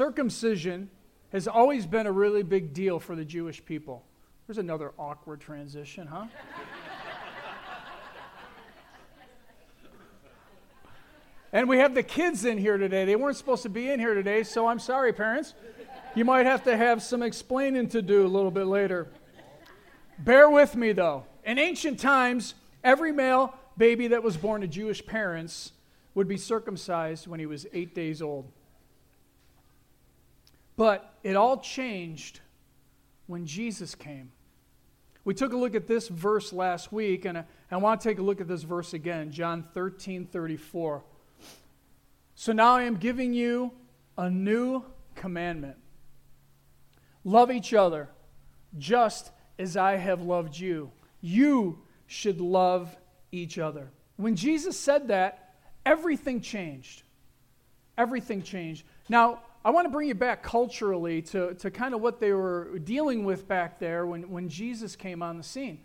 circumcision has always been a really big deal for the Jewish people. There's another awkward transition, huh? and we have the kids in here today. They weren't supposed to be in here today, so I'm sorry, parents. You might have to have some explaining to do a little bit later. Bear with me, though. In ancient times, every male baby that was born to Jewish parents would be circumcised when he was eight days old. But it all changed when Jesus came. We took a look at this verse last week, and I, I want to take a look at this verse again, John 13 34. So now I am giving you a new commandment love each other just as I have loved you. You should love each other. When Jesus said that, everything changed. Everything changed. Now, I want to bring you back culturally to, to kind of what they were dealing with back there when, when Jesus came on the scene.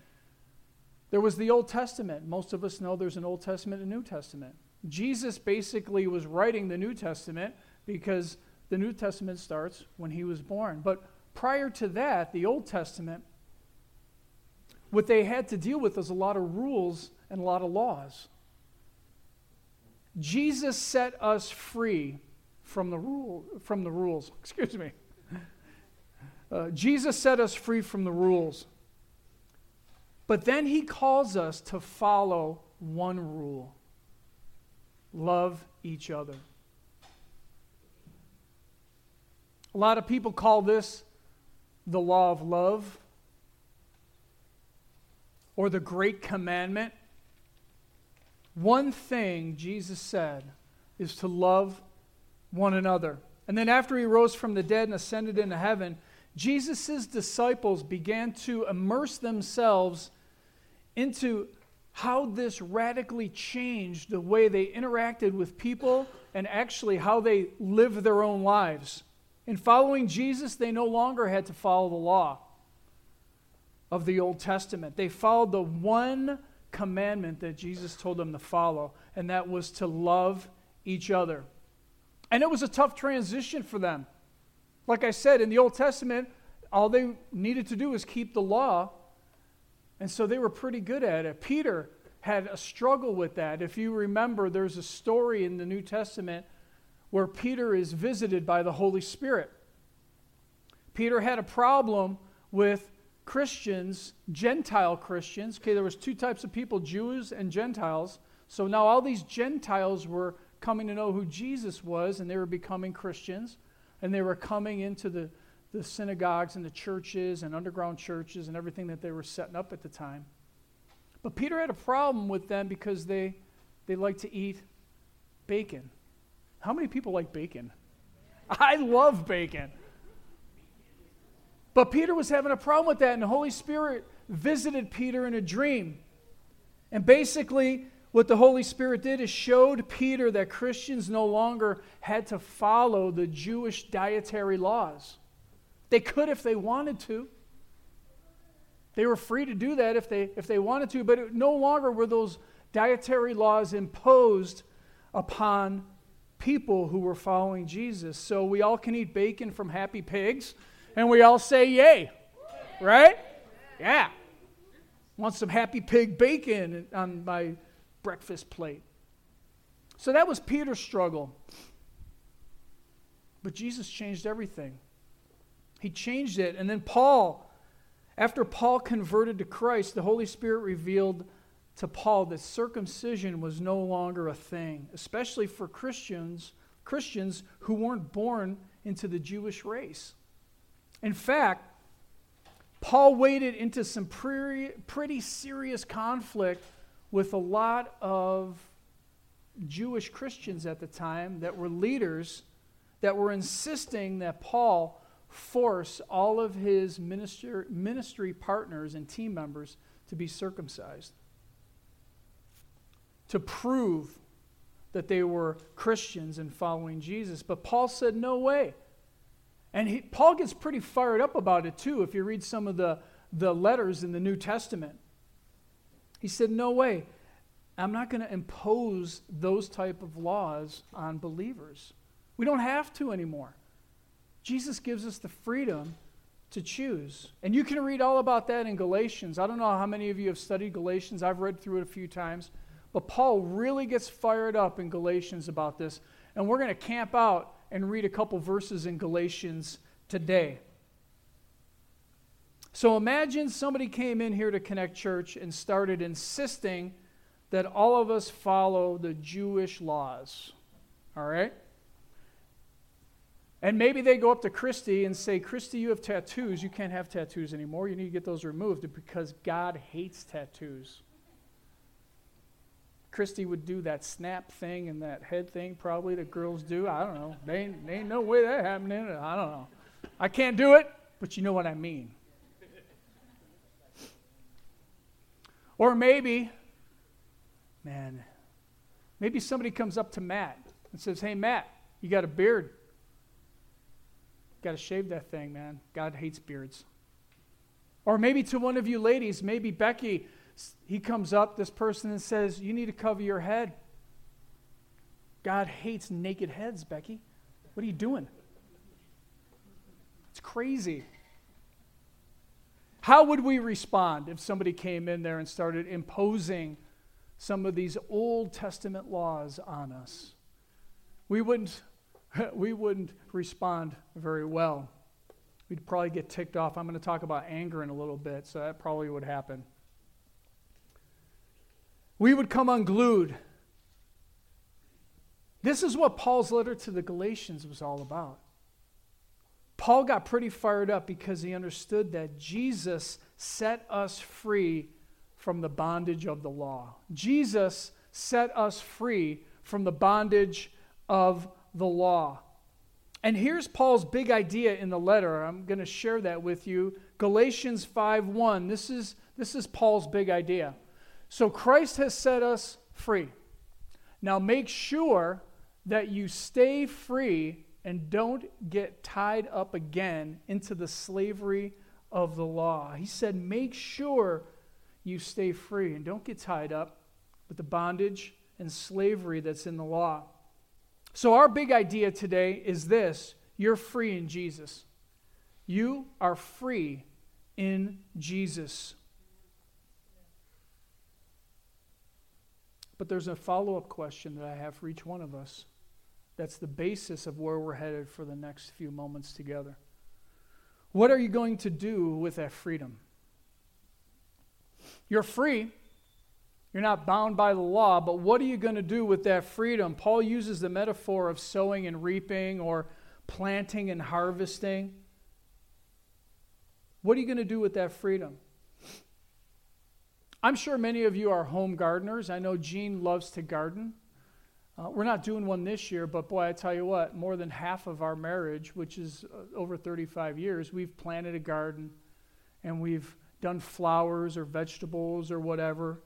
There was the Old Testament. Most of us know there's an Old Testament and New Testament. Jesus basically was writing the New Testament because the New Testament starts when he was born. But prior to that, the Old Testament, what they had to deal with was a lot of rules and a lot of laws. Jesus set us free from the rule from the rules. Excuse me. Uh, Jesus set us free from the rules. But then he calls us to follow one rule love each other. A lot of people call this the law of love or the great commandment. One thing Jesus said is to love one another. And then after he rose from the dead and ascended into heaven, Jesus' disciples began to immerse themselves into how this radically changed the way they interacted with people and actually how they lived their own lives. In following Jesus, they no longer had to follow the law of the Old Testament. They followed the one commandment that Jesus told them to follow, and that was to love each other. And it was a tough transition for them. Like I said, in the Old Testament, all they needed to do was keep the law, and so they were pretty good at it. Peter had a struggle with that. If you remember, there's a story in the New Testament where Peter is visited by the Holy Spirit. Peter had a problem with Christians, Gentile Christians. Okay, there was two types of people, Jews and Gentiles. So now all these Gentiles were coming to know who Jesus was, and they were becoming Christians, and they were coming into the, the synagogues and the churches and underground churches and everything that they were setting up at the time. But Peter had a problem with them because they, they like to eat bacon. How many people like bacon? I love bacon. But Peter was having a problem with that, and the Holy Spirit visited Peter in a dream. And basically, what the Holy Spirit did is showed Peter that Christians no longer had to follow the Jewish dietary laws. They could if they wanted to. They were free to do that if they, if they wanted to, but it, no longer were those dietary laws imposed upon people who were following Jesus. So we all can eat bacon from happy pigs and we all say yay, right? Yeah. Want some happy pig bacon on my breakfast plate. So that was Peter's struggle. But Jesus changed everything. He changed it. And then Paul, after Paul converted to Christ, the Holy Spirit revealed to Paul that circumcision was no longer a thing, especially for Christians, Christians who weren't born into the Jewish race. In fact, Paul waded into some pretty, serious conflict with a lot of Jewish Christians at the time that were leaders that were insisting that Paul force all of his minister, ministry partners and team members to be circumcised to prove that they were Christians and following Jesus. But Paul said, No way. And he, Paul gets pretty fired up about it too, if you read some of the, the letters in the New Testament. He said, No way. I'm not going to impose those type of laws on believers. We don't have to anymore. Jesus gives us the freedom to choose. And you can read all about that in Galatians. I don't know how many of you have studied Galatians. I've read through it a few times. But Paul really gets fired up in Galatians about this. And we're going to camp out and read a couple verses in Galatians today. So imagine somebody came in here to Connect Church and started insisting that all of us follow the Jewish laws. All right? And maybe they go up to Christy and say, Christy, you have tattoos. You can't have tattoos anymore. You need to get those removed because God hates tattoos. Christy would do that snap thing and that head thing probably that girls do. I don't know. They ain't, ain't no way that happening. I don't know. I can't do it, but you know what I mean. Or maybe, man, maybe somebody comes up to Matt and says, Hey, Matt, you got a beard. Got to shave that thing, man. God hates beards. Or maybe to one of you ladies, maybe Becky he comes up, this person, and says, You need to cover your head. God hates naked heads, Becky. What are you doing? It's crazy. How would we respond if somebody came in there and started imposing some of these Old Testament laws on us? We wouldn't, we wouldn't respond very well. We'd probably get ticked off. I'm going to talk about anger in a little bit, so that probably would happen we would come unglued. This is what Paul's letter to the Galatians was all about. Paul got pretty fired up because he understood that Jesus set us free from the bondage of the law. Jesus set us free from the bondage of the law. And here's Paul's big idea in the letter. I'm going to share that with you. Galatians 5:1. This is this is Paul's big idea. So Christ has set us free. Now make sure that you stay free and don't get tied up again into the slavery of the law. He said, make sure you stay free and don't get tied up with the bondage and slavery that's in the law. So, our big idea today is this you're free in Jesus. You are free in Jesus. But there's a follow up question that I have for each one of us. That's the basis of where we're headed for the next few moments together. What are you going to do with that freedom? You're free. You're not bound by the law, but what are you going to do with that freedom? Paul uses the metaphor of sowing and reaping or planting and harvesting. What are you going to do with that freedom? I'm sure many of you are home gardeners. I know Jean loves to garden. Uh, we're not doing one this year, but boy, I tell you what, more than half of our marriage, which is uh, over 35 years, we've planted a garden and we've done flowers or vegetables or whatever.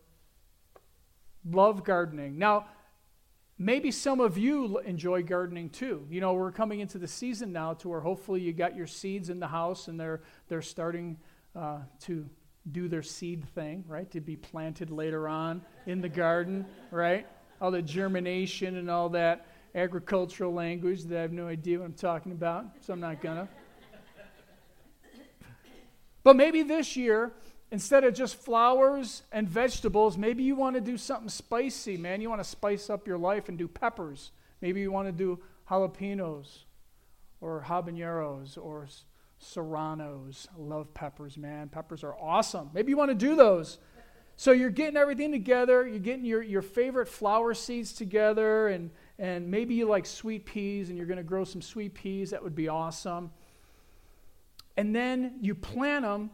Love gardening. Now, maybe some of you enjoy gardening too. You know, we're coming into the season now to where hopefully you got your seeds in the house and they're, they're starting uh, to do their seed thing, right? To be planted later on in the garden, right? All the germination and all that agricultural language that I have no idea what I'm talking about, so I'm not gonna. But maybe this year, instead of just flowers and vegetables, maybe you want to do something spicy, man. You want to spice up your life and do peppers. Maybe you want to do jalapenos or habaneros or serranos. I love peppers, man. Peppers are awesome. Maybe you want to do those. So you're getting everything together. You're getting your, your favorite flower seeds together, and, and maybe you like sweet peas and you're going to grow some sweet peas. That would be awesome. And then you plant them,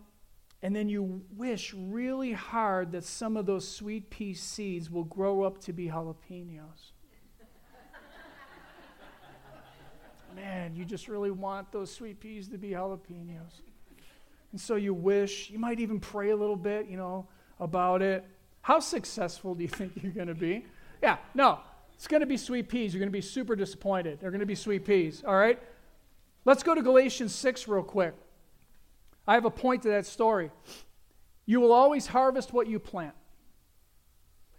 and then you wish really hard that some of those sweet pea seeds will grow up to be jalapenos. man, you just really want those sweet peas to be jalapenos. And so you wish, you might even pray a little bit, you know, about it. How successful do you think you're going to be? Yeah, no, it's going to be sweet peas. You're going to be super disappointed. They're going to be sweet peas, all right? Let's go to Galatians 6 real quick. I have a point to that story. You will always harvest what you plant.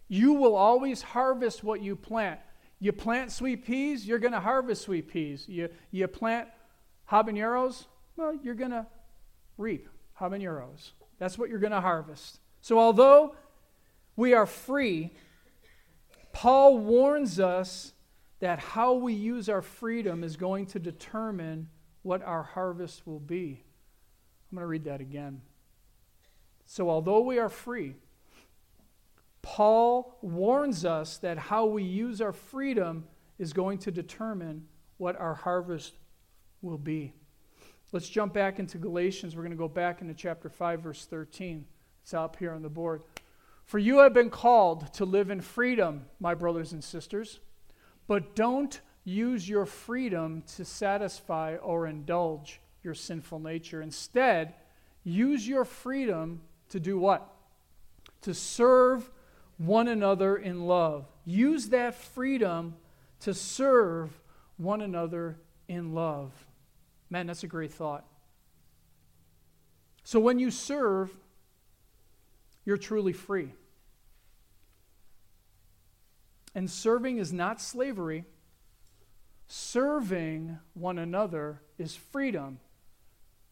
You will always harvest what you plant. You plant sweet peas, you're going to harvest sweet peas. You, you plant habaneros, well, you're going to reap habaneros. That's what you're going to harvest. So, although we are free, Paul warns us that how we use our freedom is going to determine what our harvest will be. I'm going to read that again. So, although we are free, Paul warns us that how we use our freedom is going to determine what our harvest will be. Let's jump back into Galatians. We're going to go back into chapter 5, verse 13. It's up here on the board. For you have been called to live in freedom, my brothers and sisters, but don't use your freedom to satisfy or indulge your sinful nature. Instead, use your freedom to do what? To serve one another in love. Use that freedom to serve one another in love. Man, that's a great thought. So when you serve, you're truly free. And serving is not slavery. Serving one another is freedom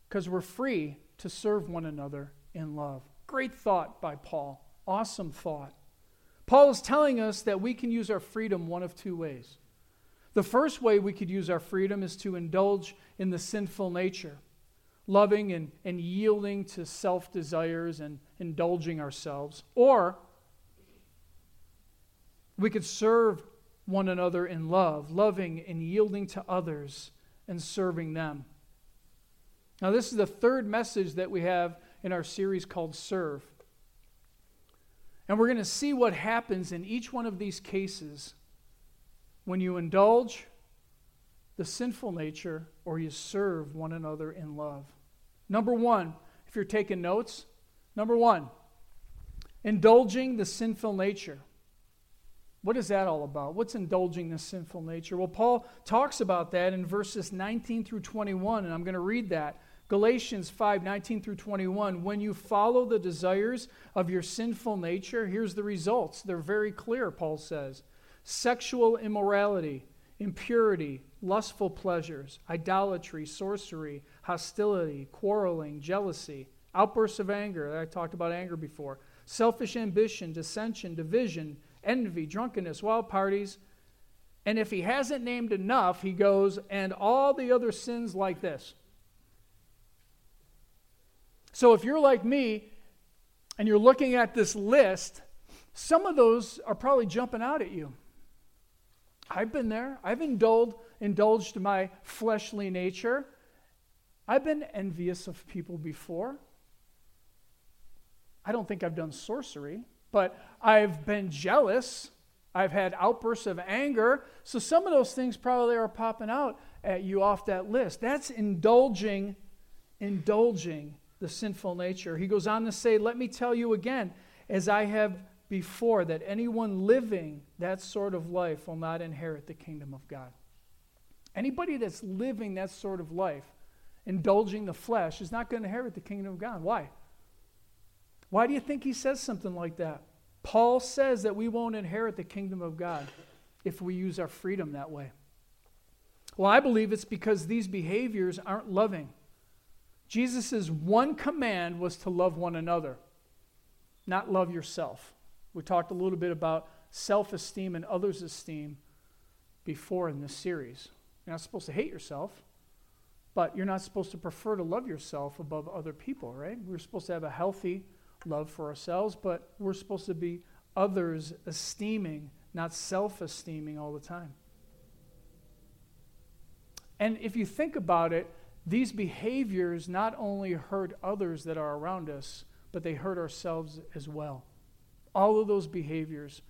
because we're free to serve one another in love. Great thought by Paul. Awesome thought. Paul is telling us that we can use our freedom one of two ways. The first way we could use our freedom is to indulge in the sinful nature, loving and, and yielding to self desires and indulging ourselves. Or we could serve one another in love, loving and yielding to others and serving them. Now, this is the third message that we have in our series called Serve. And we're going to see what happens in each one of these cases when you indulge the sinful nature or you serve one another in love. Number one, if you're taking notes, number one, indulging the sinful nature. What is that all about? What's indulging the sinful nature? Well, Paul talks about that in verses 19 through 21, and I'm going to read that. Galatians 5 19 through 21. When you follow the desires of your sinful nature, here's the results. They're very clear, Paul says sexual immorality, impurity, lustful pleasures, idolatry, sorcery, hostility, quarreling, jealousy, outbursts of anger. I talked about anger before. Selfish ambition, dissension, division, envy, drunkenness, wild parties. And if he hasn't named enough, he goes, and all the other sins like this. So if you're like me and you're looking at this list, some of those are probably jumping out at you. I've been there. I've indulged, indulged my fleshly nature. I've been envious of people before. I don't think I've done sorcery, but I've been jealous. I've had outbursts of anger. So some of those things probably are popping out at you off that list. That's indulging, indulging the sinful nature. He goes on to say, Let me tell you again, as I have before, that anyone living that sort of life will not inherit the kingdom of God. Anybody that's living that sort of life, indulging the flesh, is not going to inherit the kingdom of God. Why? Why do you think he says something like that? Paul says that we won't inherit the kingdom of God if we use our freedom that way. Well, I believe it's because these behaviors aren't loving. Jesus' one command was to love one another, not love yourself. We talked a little bit about self esteem and others' esteem before in this series. You're not supposed to hate yourself, but you're not supposed to prefer to love yourself above other people, right? We're supposed to have a healthy love for ourselves, but we're supposed to be others esteeming, not self esteeming all the time. And if you think about it, these behaviors not only hurt others that are around us, but they hurt ourselves as well. All of those behaviors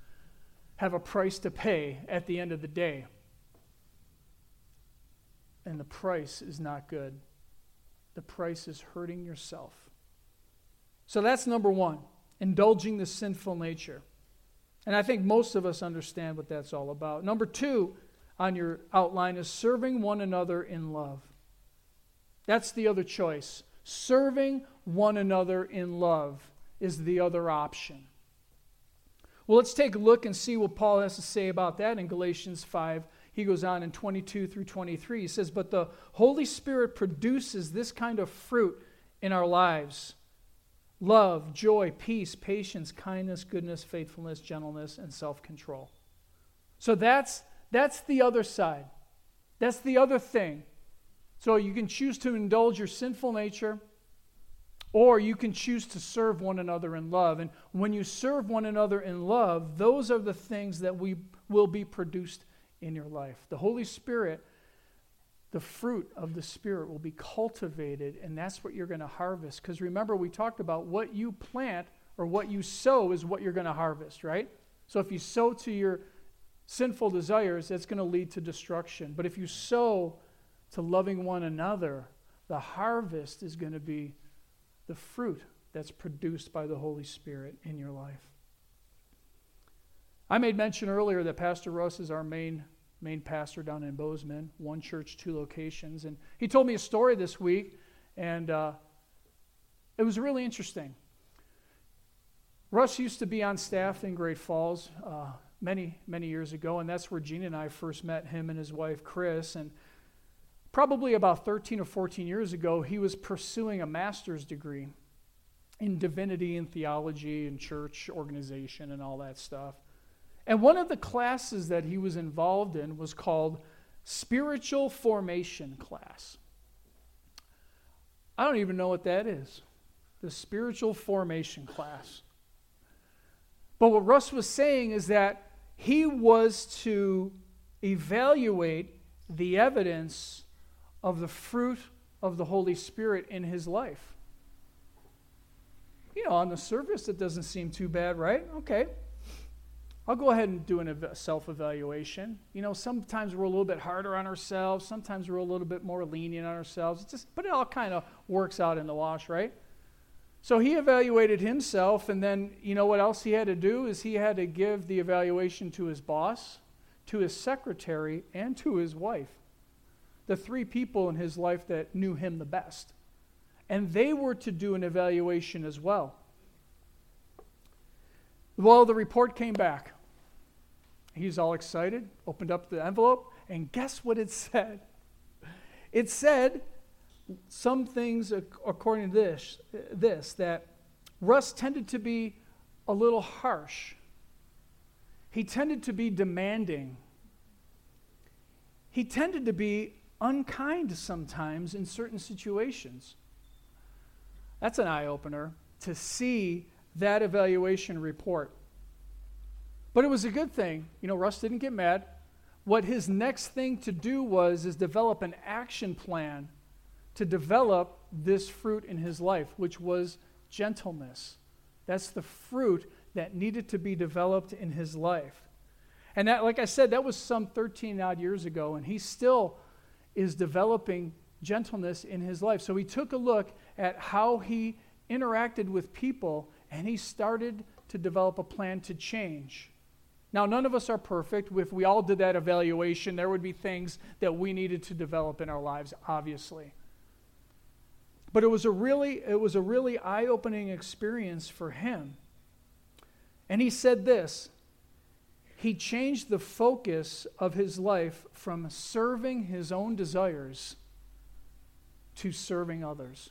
have a price to pay at the end of the day. And the price is not good. The price is hurting yourself. So that's number one indulging the sinful nature. And I think most of us understand what that's all about. Number two on your outline is serving one another in love. That's the other choice. Serving one another in love is the other option. Well, let's take a look and see what Paul has to say about that in Galatians 5 he goes on in 22 through 23. He says, But the Holy Spirit produces this kind of fruit in our lives love, joy, peace, patience, kindness, goodness, faithfulness, gentleness, and self control. So that's, that's the other side. That's the other thing. So you can choose to indulge your sinful nature, or you can choose to serve one another in love. And when you serve one another in love, those are the things that we will be produced in your life. The Holy Spirit the fruit of the Spirit will be cultivated, and that's what you're going to harvest. Because remember, we talked about what you plant or what you sow is what you're going to harvest, right? So if you sow to your sinful desires, that's going to lead to destruction. But if you sow to loving one another, the harvest is going to be the fruit that's produced by the Holy Spirit in your life. I made mention earlier that Pastor Russ is our main main pastor down in Bozeman, one church, two locations. And he told me a story this week, and uh, it was really interesting. Russ used to be on staff in Great Falls uh, many, many years ago, and that's where Jean and I first met him and his wife, Chris. And probably about 13 or 14 years ago, he was pursuing a master's degree in divinity and theology and church organization and all that stuff. And one of the classes that he was involved in was called Spiritual Formation Class. I don't even know what that is. The Spiritual Formation Class. But what Russ was saying is that he was to evaluate the evidence of the fruit of the Holy Spirit in his life. You know, on the surface, it doesn't seem too bad, right? Okay, I'll go ahead and do a self evaluation. You know, sometimes we're a little bit harder on ourselves, sometimes we're a little bit more lenient on ourselves. It's just, but it all kind of works out in the wash, right? So he evaluated himself, and then you know what else he had to do is he had to give the evaluation to his boss, to his secretary, and to his wife. The three people in his life that knew him the best. And they were to do an evaluation as well. Well, the report came back. He's all excited, opened up the envelope, and guess what it said? It said some things according to this, this that Russ tended to be a little harsh. He tended to be demanding. He tended to be unkind sometimes in certain situations. That's an eye opener to see that evaluation report. But it was a good thing. You know, Russ didn't get mad. What his next thing to do was is develop an action plan to develop this fruit in his life, which was gentleness. That's the fruit that needed to be developed in his life. And that, like I said, that was some 13 odd years ago, and he still is developing gentleness in his life. So he took a look at how he interacted with people and he started to develop a plan to change. Now, none of us are perfect. If we all did that evaluation, there would be things that we needed to develop in our lives, obviously. But it was a really, it was a really eye-opening experience for him. And he said this. He changed the focus of his life from serving his own desires to serving others.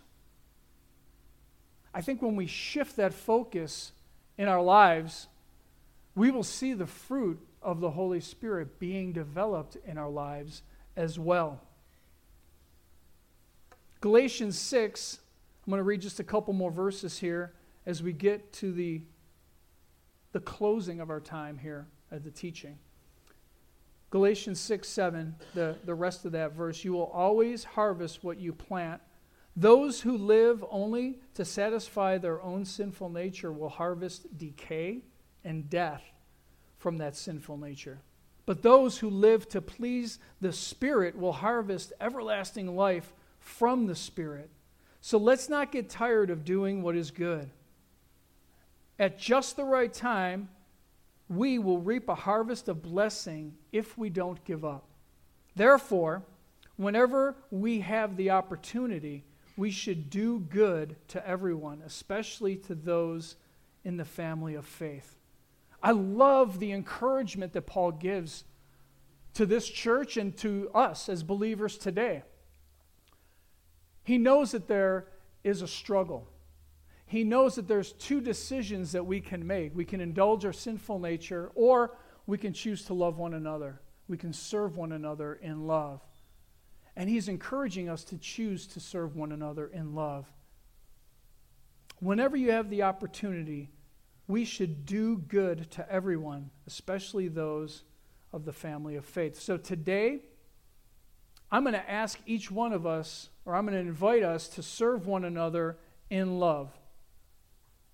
I think when we shift that focus in our lives, we will see the fruit of the Holy Spirit being developed in our lives as well. Galatians 6, I'm going to read just a couple more verses here as we get to the, the closing of our time here at the teaching. Galatians 6, 7, the, the rest of that verse. You will always harvest what you plant. Those who live only to satisfy their own sinful nature will harvest decay and death from that sinful nature. But those who live to please the Spirit will harvest everlasting life from the Spirit. So let's not get tired of doing what is good. At just the right time, we will reap a harvest of blessing if we don't give up. Therefore, whenever we have the opportunity, we should do good to everyone, especially to those in the family of faith. I love the encouragement that Paul gives to this church and to us as believers today. He knows that there is a struggle. He knows that there's two decisions that we can make. We can indulge our sinful nature, or we can choose to love one another. We can serve one another in love. And He's encouraging us to choose to serve one another in love. Whenever you have the opportunity, we should do good to everyone, especially those of the family of faith. So today, I'm going to ask each one of us, or I'm going to invite us to serve one another in love.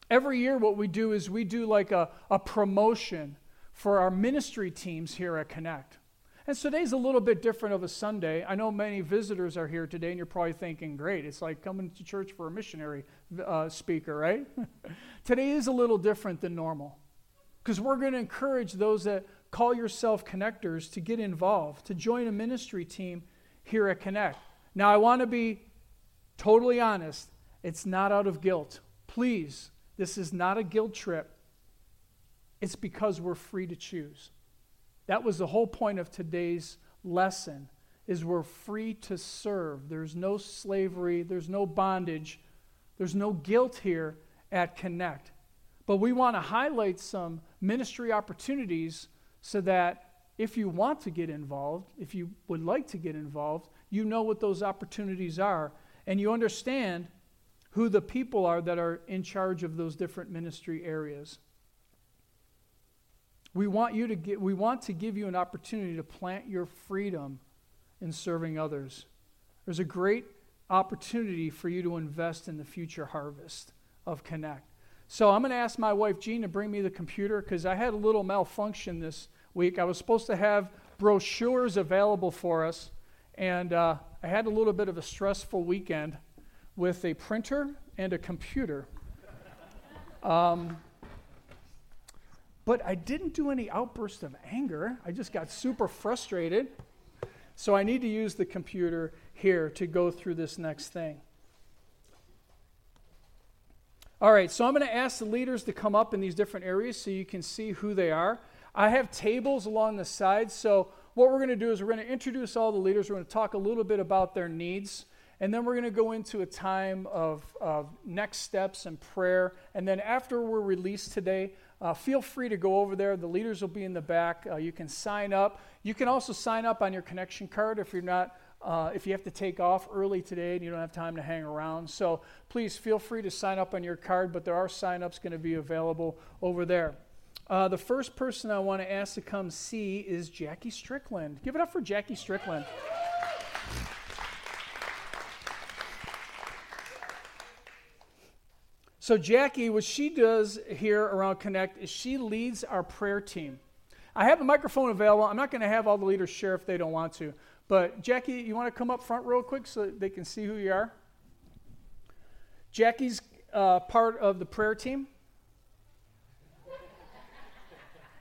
Every year, what we do is we do like a, a promotion for our ministry teams here at Connect. And so today's a little bit different of a Sunday. I know many visitors are here today, and you're probably thinking, great, it's like coming to church for a missionary uh, speaker, right? today is a little different than normal because we're going to encourage those that call yourself connectors to get involved, to join a ministry team here at Connect. Now, I want to be totally honest, it's not out of guilt. Please, this is not a guilt trip. It's because we're free to choose. That was the whole point of today's lesson is we're free to serve. There's no slavery, there's no bondage, there's no guilt here at Connect. But we want to highlight some ministry opportunities so that if you want to get involved, if you would like to get involved, you know what those opportunities are and you understand who the people are that are in charge of those different ministry areas. We want, you to get, we want to give you an opportunity to plant your freedom in serving others. There's a great opportunity for you to invest in the future harvest of Connect. So I'm going to ask my wife Jean to bring me the computer because I had a little malfunction this week. I was supposed to have brochures available for us, and uh, I had a little bit of a stressful weekend with a printer and a computer. Um, but I didn't do any outbursts of anger. I just got super frustrated. So I need to use the computer here to go through this next thing. All right, so I'm going to ask the leaders to come up in these different areas so you can see who they are. I have tables along the sides, so what we're going to do is we're going to introduce all the leaders. We're going to talk a little bit about their needs, and then we're going to go into a time of, of next steps and prayer. And then after we're released today, uh, feel free to go over there. The leaders will be in the back. Uh, you can sign up. You can also sign up on your connection card if you're not. Uh, if you have to take off early today and you don't have time to hang around. So please feel free to sign up on your card, but there are sign ups going to be available over there. Uh, the first person I want to ask to come see is Jackie Strickland. Give it up for Jackie Strickland. So, Jackie, what she does here around Connect is she leads our prayer team. I have a microphone available. I'm not going to have all the leaders share if they don't want to. But, Jackie, you want to come up front real quick so they can see who you are? Jackie's uh, part of the prayer team.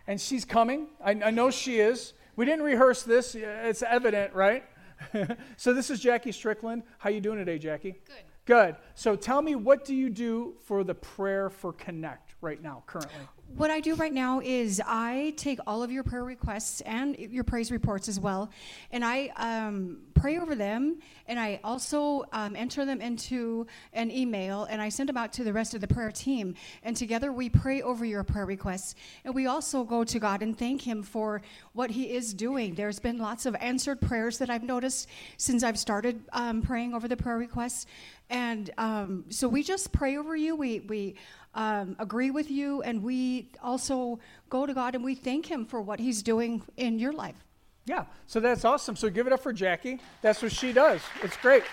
And she's coming. I, I know she is. We didn't rehearse this. It's evident, right? so this is Jackie Strickland. How you doing today, Jackie? Good. Good. So tell me, what do you do for the prayer for Connect right now, currently? What I do right now is I take all of your prayer requests and your praise reports as well, and I um, pray over them, and I also um, enter them into an email, and I send them out to the rest of the prayer team. And together we pray over your prayer requests, and we also go to God and thank Him for what He is doing. There's been lots of answered prayers that I've noticed since I've started um, praying over the prayer requests. And um, so we just pray over you. We, we um, agree with you, and we also go to God and we thank Him for what He's doing in your life. Yeah, so that's awesome. So give it up for Jackie. That's what she does. It's great.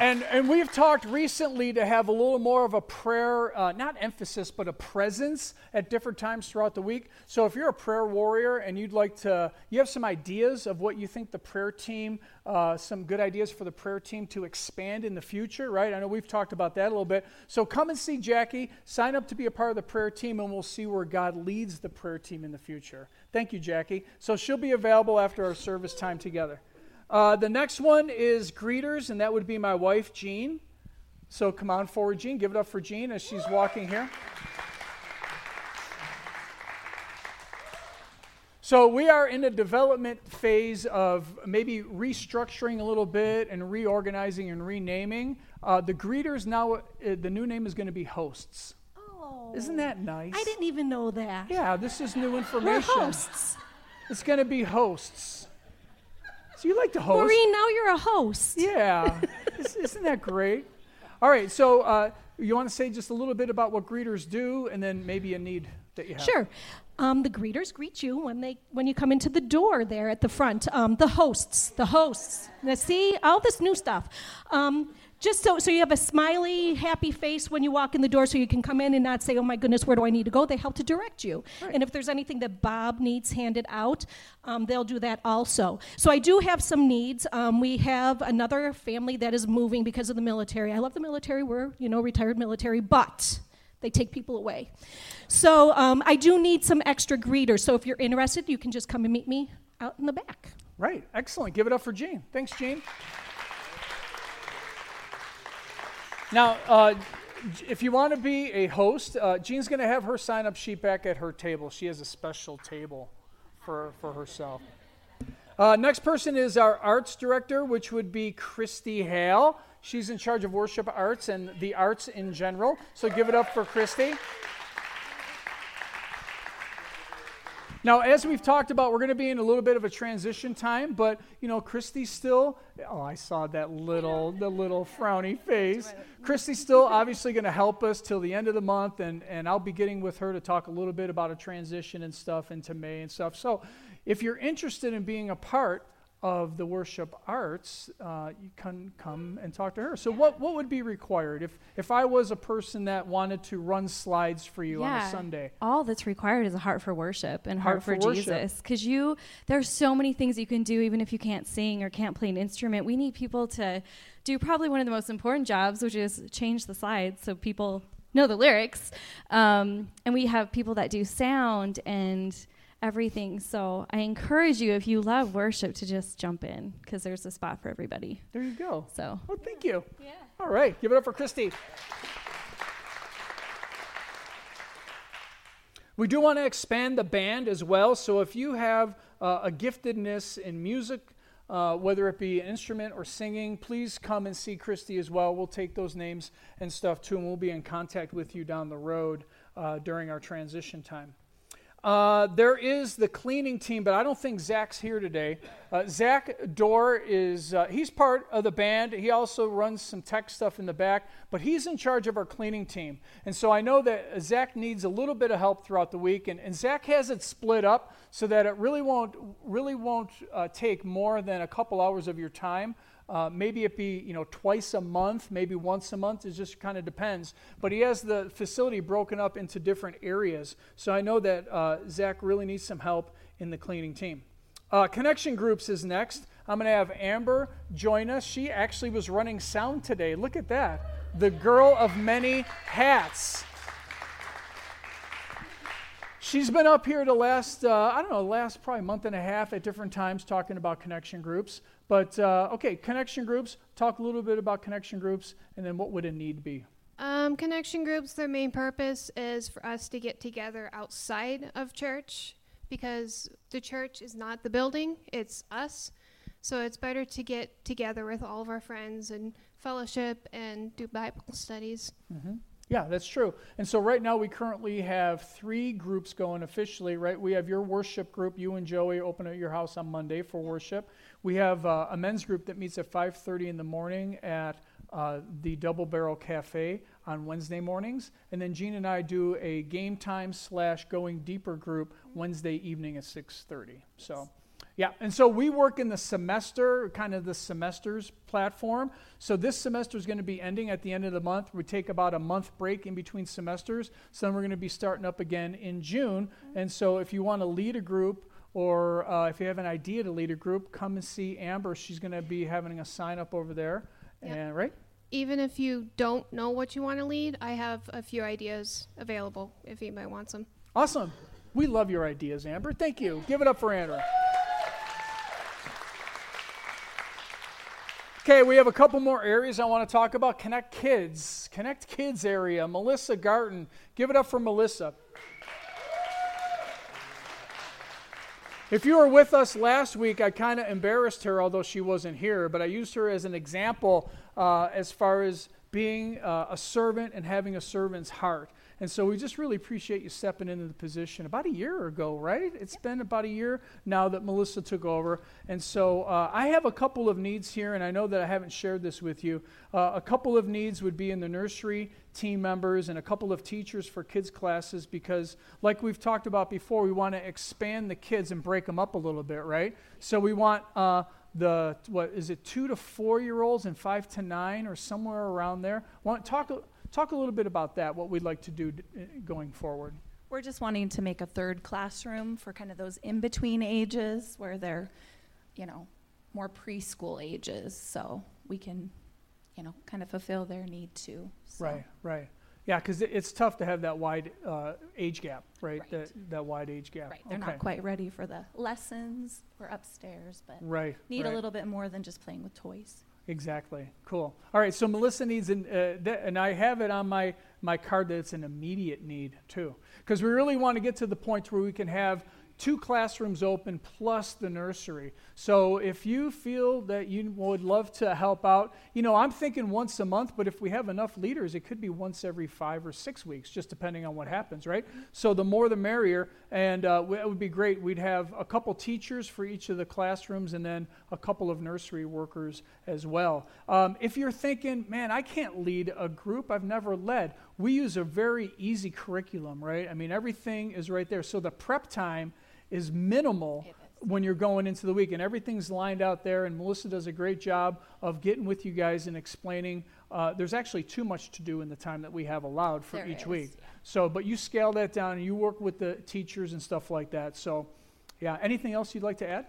And, and we've talked recently to have a little more of a prayer, uh, not emphasis, but a presence at different times throughout the week. So if you're a prayer warrior and you'd like to, you have some ideas of what you think the prayer team, uh, some good ideas for the prayer team to expand in the future, right? I know we've talked about that a little bit. So come and see Jackie, sign up to be a part of the prayer team, and we'll see where God leads the prayer team in the future. Thank you, Jackie. So she'll be available after our service time together. Uh, the next one is greeters, and that would be my wife, Jean. So come on forward, Jean. Give it up for Jean as she's walking here. So we are in a development phase of maybe restructuring a little bit and reorganizing and renaming. Uh, the greeters now, uh, the new name is going to be hosts. Oh. Isn't that nice? I didn't even know that. Yeah, this is new We're information. hosts. It's going to be hosts. So you like to host? Maureen, now you're a host. Yeah. Is- Isn't that great? All right, so uh, you want to say just a little bit about what greeters do and then maybe a need that you have? Sure. Um, the greeters greet you when they when you come into the door there at the front. Um, the hosts, the hosts. Now see all this new stuff. Um, just so so you have a smiley, happy face when you walk in the door, so you can come in and not say, "Oh my goodness, where do I need to go?" They help to direct you. And if there's anything that Bob needs handed out, um, they'll do that also. So I do have some needs. Um, we have another family that is moving because of the military. I love the military. We're you know retired military, but they take people away. So um, I do need some extra greeters. So if you're interested, you can just come and meet me out in the back. Right, excellent. Give it up for Jean. Thanks, Jean. Now, uh, if you want to be a host, uh, Jean's going to have her sign up sheet back at her table. She has a special table for, for herself. Uh, next person is our arts director, which would be Christy Hale. She's in charge of worship arts and the arts in general. So give it up for Christy. Now, as we've talked about, we're going to be in a little bit of a transition time, but you know, Christy's still. Oh, I saw that little, the little frowny face. Christy's still obviously going to help us till the end of the month, and and I'll be getting with her to talk a little bit about a transition and stuff into May and stuff. So, if you're interested in being a part of the worship arts, uh, you can come and talk to her. So, what what would be required if if I was a person that wanted to run slides for you on a Sunday? All that's required is a heart for worship and Heart heart, for for. Jesus. Because you, there's so many things you can do, even if you can't sing or can't play an instrument. We need people to do probably one of the most important jobs, which is change the slides so people know the lyrics. Um, and we have people that do sound and everything. So I encourage you, if you love worship, to just jump in because there's a spot for everybody. There you go. So Well, thank you. yeah. All right, give it up for Christy. We do want to expand the band as well. So if you have uh, a giftedness in music, uh, whether it be an instrument or singing, please come and see Christy as well. We'll take those names and stuff too, and we'll be in contact with you down the road uh, during our transition time. Uh, there is the cleaning team, but I don't think Zach's here today. Uh, Zach Dorr is, uh, he's part of the band. He also runs some tech stuff in the back, but he's in charge of our cleaning team. And so I know that Zach needs a little bit of help throughout the week, and, and Zach has it split up so that it really won't, really won't uh, take more than a couple hours of your time. Uh, maybe it be you know twice a month, maybe once a month. It just kind of depends. But he has the facility broken up into different areas. So I know that uh, Zach really needs some help in the cleaning team. Uh, Connection Groups is next. I'm going to have Amber join us. She actually was running sound today. Look at that. The girl of many hats. She's been up here the last, uh, I don't know, last probably month and a half at different times talking about connection groups. But uh, okay, connection groups, talk a little bit about connection groups and then what would a need be? Um, connection groups, their main purpose is for us to get together outside of church because the church is not the building, it's us. So it's better to get together with all of our friends and fellowship and do Bible studies. Yeah, that's true. And so right now we currently have three groups going officially, right? We have your worship group. You and Joey open at your house on Monday for worship. We have uh, a men's group that meets at 5:30 in the morning at uh, the Double Barrel Cafe on Wednesday mornings, and then Jean and I do a game time slash going deeper group Wednesday evening at 6:30. So. Yeah, and so we work in the semester, kind of the semesters platform. So this semester is going to be ending at the end of the month. We take about a month break in between semesters. So then we're going to be starting up again in June. And so if you want to lead a group or uh, if you have an idea to lead a group, come and see Amber. She's going to be having a sign up over there. Yep. And right? Even if you don't know what you want to lead, I have a few ideas available if anybody wants them. Awesome. We love your ideas, Amber. Thank you. Give it up for Amber. Okay, we have a couple more areas I want to talk about. Connect Kids. Connect Kids area. Melissa Garten. Give it up for Melissa. If you were with us last week, I kind of embarrassed her, although she wasn't here, but I used her as an example uh, as far as being uh, a servant and having a servant's heart. And so we just really appreciate you stepping into the position about a year ago, right? It's been about a year now that Melissa took over. And so uh, I have a couple of needs here, and I know that I haven't shared this with you. Uh, a couple of needs would be in the nursery team members and a couple of teachers for kids' classes because, like we've talked about before, we want to expand the kids and break them up a little bit, right? So we want. Uh, the what is it two to four year olds and five to nine or somewhere around there want talk Talk a little bit about that, what we'd like to do uh, going forward. We're just wanting to make a third classroom for kind of those in between ages where they're, you know, more preschool ages. So we can, you know, kind of fulfill their need too. So. Right, right. Yeah, because it's tough to have that wide uh, age gap, right? Right. That, that wide age gap. Right. They're okay. not quite ready for the lessons We're upstairs, but Right. need right. a little bit more than just playing with toys. Exactly. Cool. All right. So Melissa needs an, uh, th- and I have it on my my card that it's an immediate need too, because we really want to get to the point where we can have two classrooms open plus the nursery. So if you feel that you would love to help out, you know, I'm thinking once a month, but if we have enough leaders, it could be once every five or six weeks, just depending on what happens, right? So the more the merrier, and uh, w- it would be great. We'd have a couple teachers for each of the classrooms and then a couple of nursery workers as well. Um, if you're thinking, man, I can't lead a group, I've never led, we use a very easy curriculum, right? I mean, everything is right there. So the prep time is minimal when you're going into the week, and everything's lined out there. And Melissa does a great job of getting with you guys and explaining. Uh, there's actually too much to do in the time that we have allowed for There each is, week. yeah. So, but you scale that down and you work with the teachers and stuff like that. So, yeah. Anything else you'd like to add?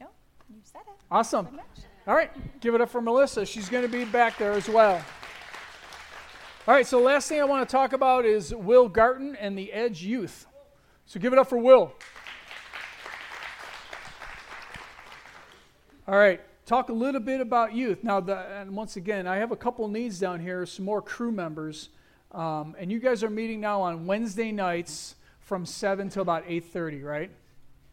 No, you said it. Awesome. All right, give it up for Melissa. She's going to be back there as well. All right, so last thing I want to talk about is Will Garton and the Edge Youth. So give it up for Will. All right, talk a little bit about youth. Now, the, and once again, I have a couple needs down here, some more crew members, um, and you guys are meeting now on Wednesday nights from seven till about eight thirty, right?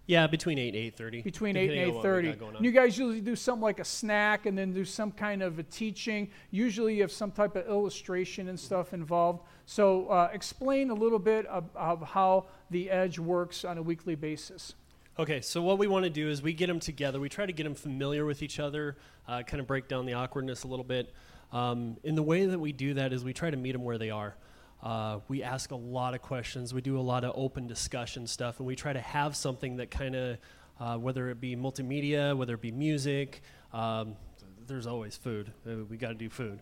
Yeah, between eight and eight thirty. between 8 and 8.30 you guys usually do something like a snack and then do some kind of a teaching usually you have some type of illustration and stuff involved so uh, explain a little bit of, of how the edge works on a weekly basis Okay, so what we want to do is we get them together. We try to get them familiar with each other, uh, kind of break down the awkwardness a little bit. Um, and the way that we do that is we try to meet them where they are. Uh, we ask a lot of questions. We do a lot of open discussion stuff, and we try to have something that kind of, uh, whether it be multimedia, whether it be music, um, there's always food. Uh, we got to do food.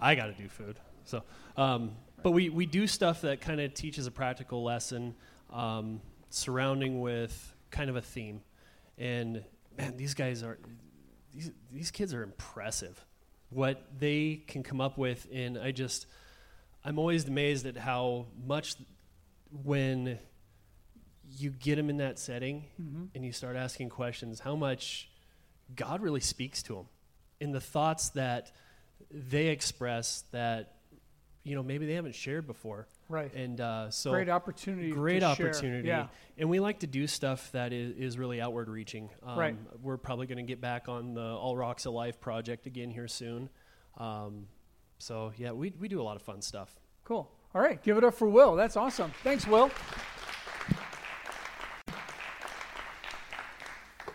I got to do food. So, um, but we, we do stuff that kind of teaches a practical lesson um, surrounding with kind of a theme. And man, these guys are, these, these kids are impressive. What they can come up with, and I just, I'm always amazed at how much when you get them in that setting mm-hmm. and you start asking questions, how much God really speaks to them in the thoughts that they express that you know maybe they haven't shared before. Right. And uh, so great opportunity great to share. opportunity. Yeah. And we like to do stuff that is, is really outward reaching. Um, Right. we're probably going to get back on the all rocks alive project again here soon. Um, so yeah we, we do a lot of fun stuff. Cool. All right. Give it up for will. That's awesome. Thanks will.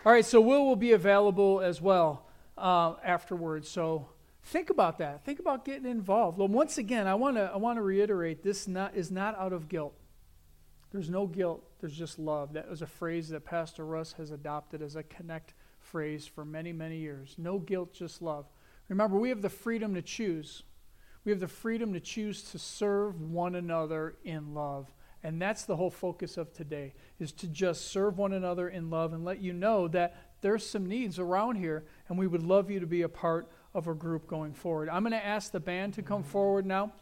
All right, so Will will be available as well uh, afterwards. So think about that. Think about getting involved. Well, once again, I want to I want to reiterate this not, is not out of guilt. There's no guilt. There's just love. That was a phrase that Pastor Russ has adopted as a connect phrase for many many years. No guilt, just love. Remember, we have the freedom to choose. We have the freedom to choose to serve one another in love. And that's the whole focus of today is to just serve one another in love and let you know that there's some needs around here and we would love you to be a part of a group going forward. I'm going to ask the band to come forward now.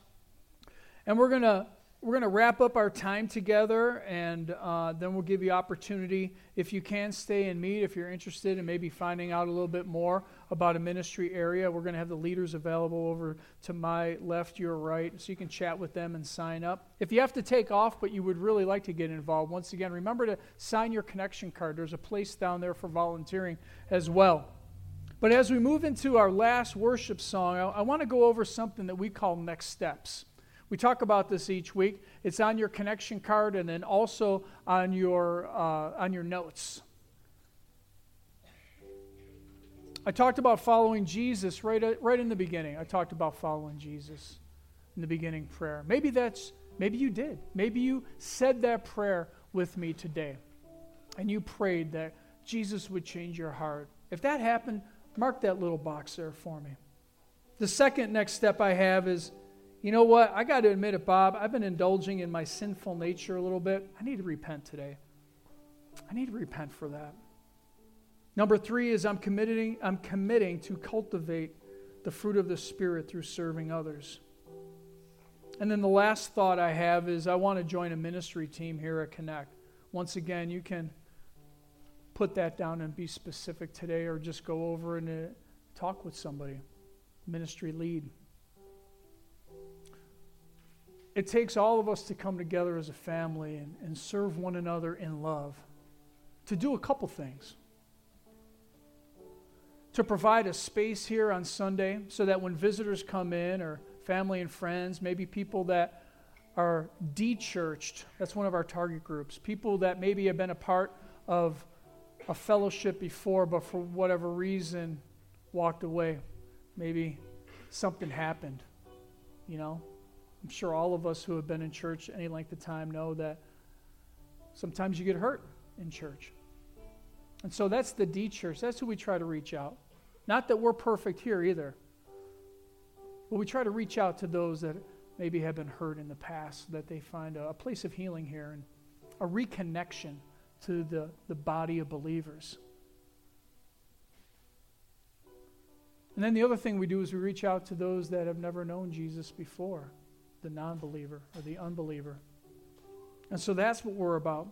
And we're going to we're going to wrap up our time together, and uh, then we'll give you opportunity if you can stay and meet. If you're interested in maybe finding out a little bit more about a ministry area, we're going to have the leaders available over to my left, your right, so you can chat with them and sign up. If you have to take off, but you would really like to get involved, once again, remember to sign your connection card. There's a place down there for volunteering as well. But as we move into our last worship song, I, I want to go over something that we call next steps. We talk about this each week. It's on your connection card and then also on your, uh, on your notes. I talked about following Jesus right, at, right in the beginning. I talked about following Jesus in the beginning prayer. Maybe that's, maybe you did. Maybe you said that prayer with me today and you prayed that Jesus would change your heart. If that happened, mark that little box there for me. The second next step I have is you know what? I got to admit it, Bob. I've been indulging in my sinful nature a little bit. I need to repent today. I need to repent for that. Number three is I'm committing, I'm committing to cultivate the fruit of the Spirit through serving others. And then the last thought I have is I want to join a ministry team here at Connect. Once again, you can put that down and be specific today or just go over and uh, talk with somebody, ministry lead it takes all of us to come together as a family and, and serve one another in love to do a couple things. To provide a space here on Sunday so that when visitors come in, or family and friends, maybe people that are de churched, that's one of our target groups, people that maybe have been a part of a fellowship before, but for whatever reason walked away. Maybe something happened, you know? I'm sure all of us who have been in church any length of time know that sometimes you get hurt in church. And so that's the D church. That's who we try to reach out. Not that we're perfect here either, but we try to reach out to those that maybe have been hurt in the past so that they find a, a place of healing here and a reconnection to the, the body of believers. And then the other thing we do is we reach out to those that have never known Jesus before the non believer or the unbeliever. And so that's what we're about.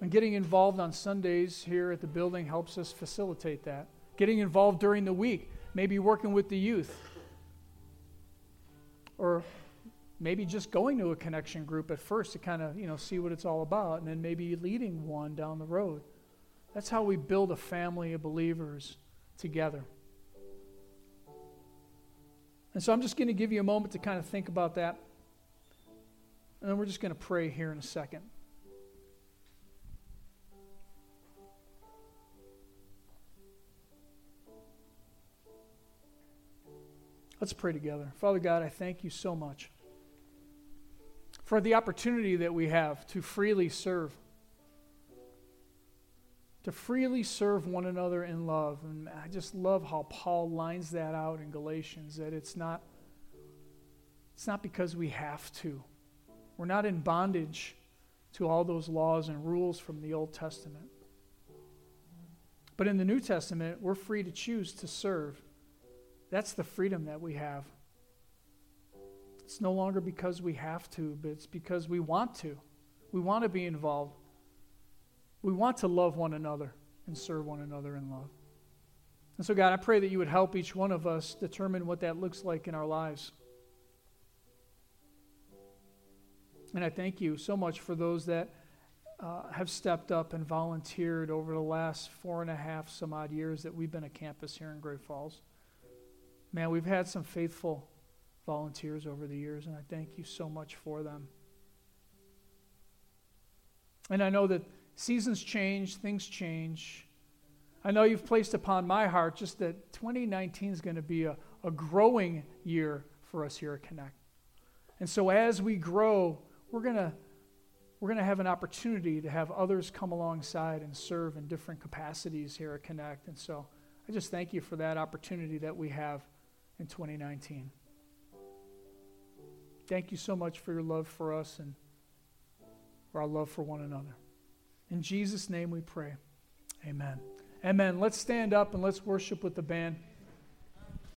And getting involved on Sundays here at the building helps us facilitate that. Getting involved during the week, maybe working with the youth, or maybe just going to a connection group at first to kind of you know see what it's all about, and then maybe leading one down the road. That's how we build a family of believers together. And so I'm just going to give you a moment to kind of think about that. And then we're just going to pray here in a second. Let's pray together. Father God, I thank you so much for the opportunity that we have to freely serve to freely serve one another in love. And I just love how Paul lines that out in Galatians that it's not it's not because we have to. We're not in bondage to all those laws and rules from the Old Testament. But in the New Testament, we're free to choose to serve. That's the freedom that we have. It's no longer because we have to, but it's because we want to. We want to be involved. We want to love one another and serve one another in love. And so, God, I pray that you would help each one of us determine what that looks like in our lives. And I thank you so much for those that uh, have stepped up and volunteered over the last four and a half some odd years that we've been a campus here in Great Falls. Man, we've had some faithful volunteers over the years, and I thank you so much for them. And I know that Seasons change, things change. I know you've placed upon my heart just that 2019 is going to be a, a growing year for us here at Connect. And so as we grow, we're going to we're going to have an opportunity to have others come alongside and serve in different capacities here at Connect. And so I just thank you for that opportunity that we have in 2019. Thank you so much for your love for us and for our love for one another. In Jesus' name we pray. Amen. Amen. Let's stand up and let's worship with the band.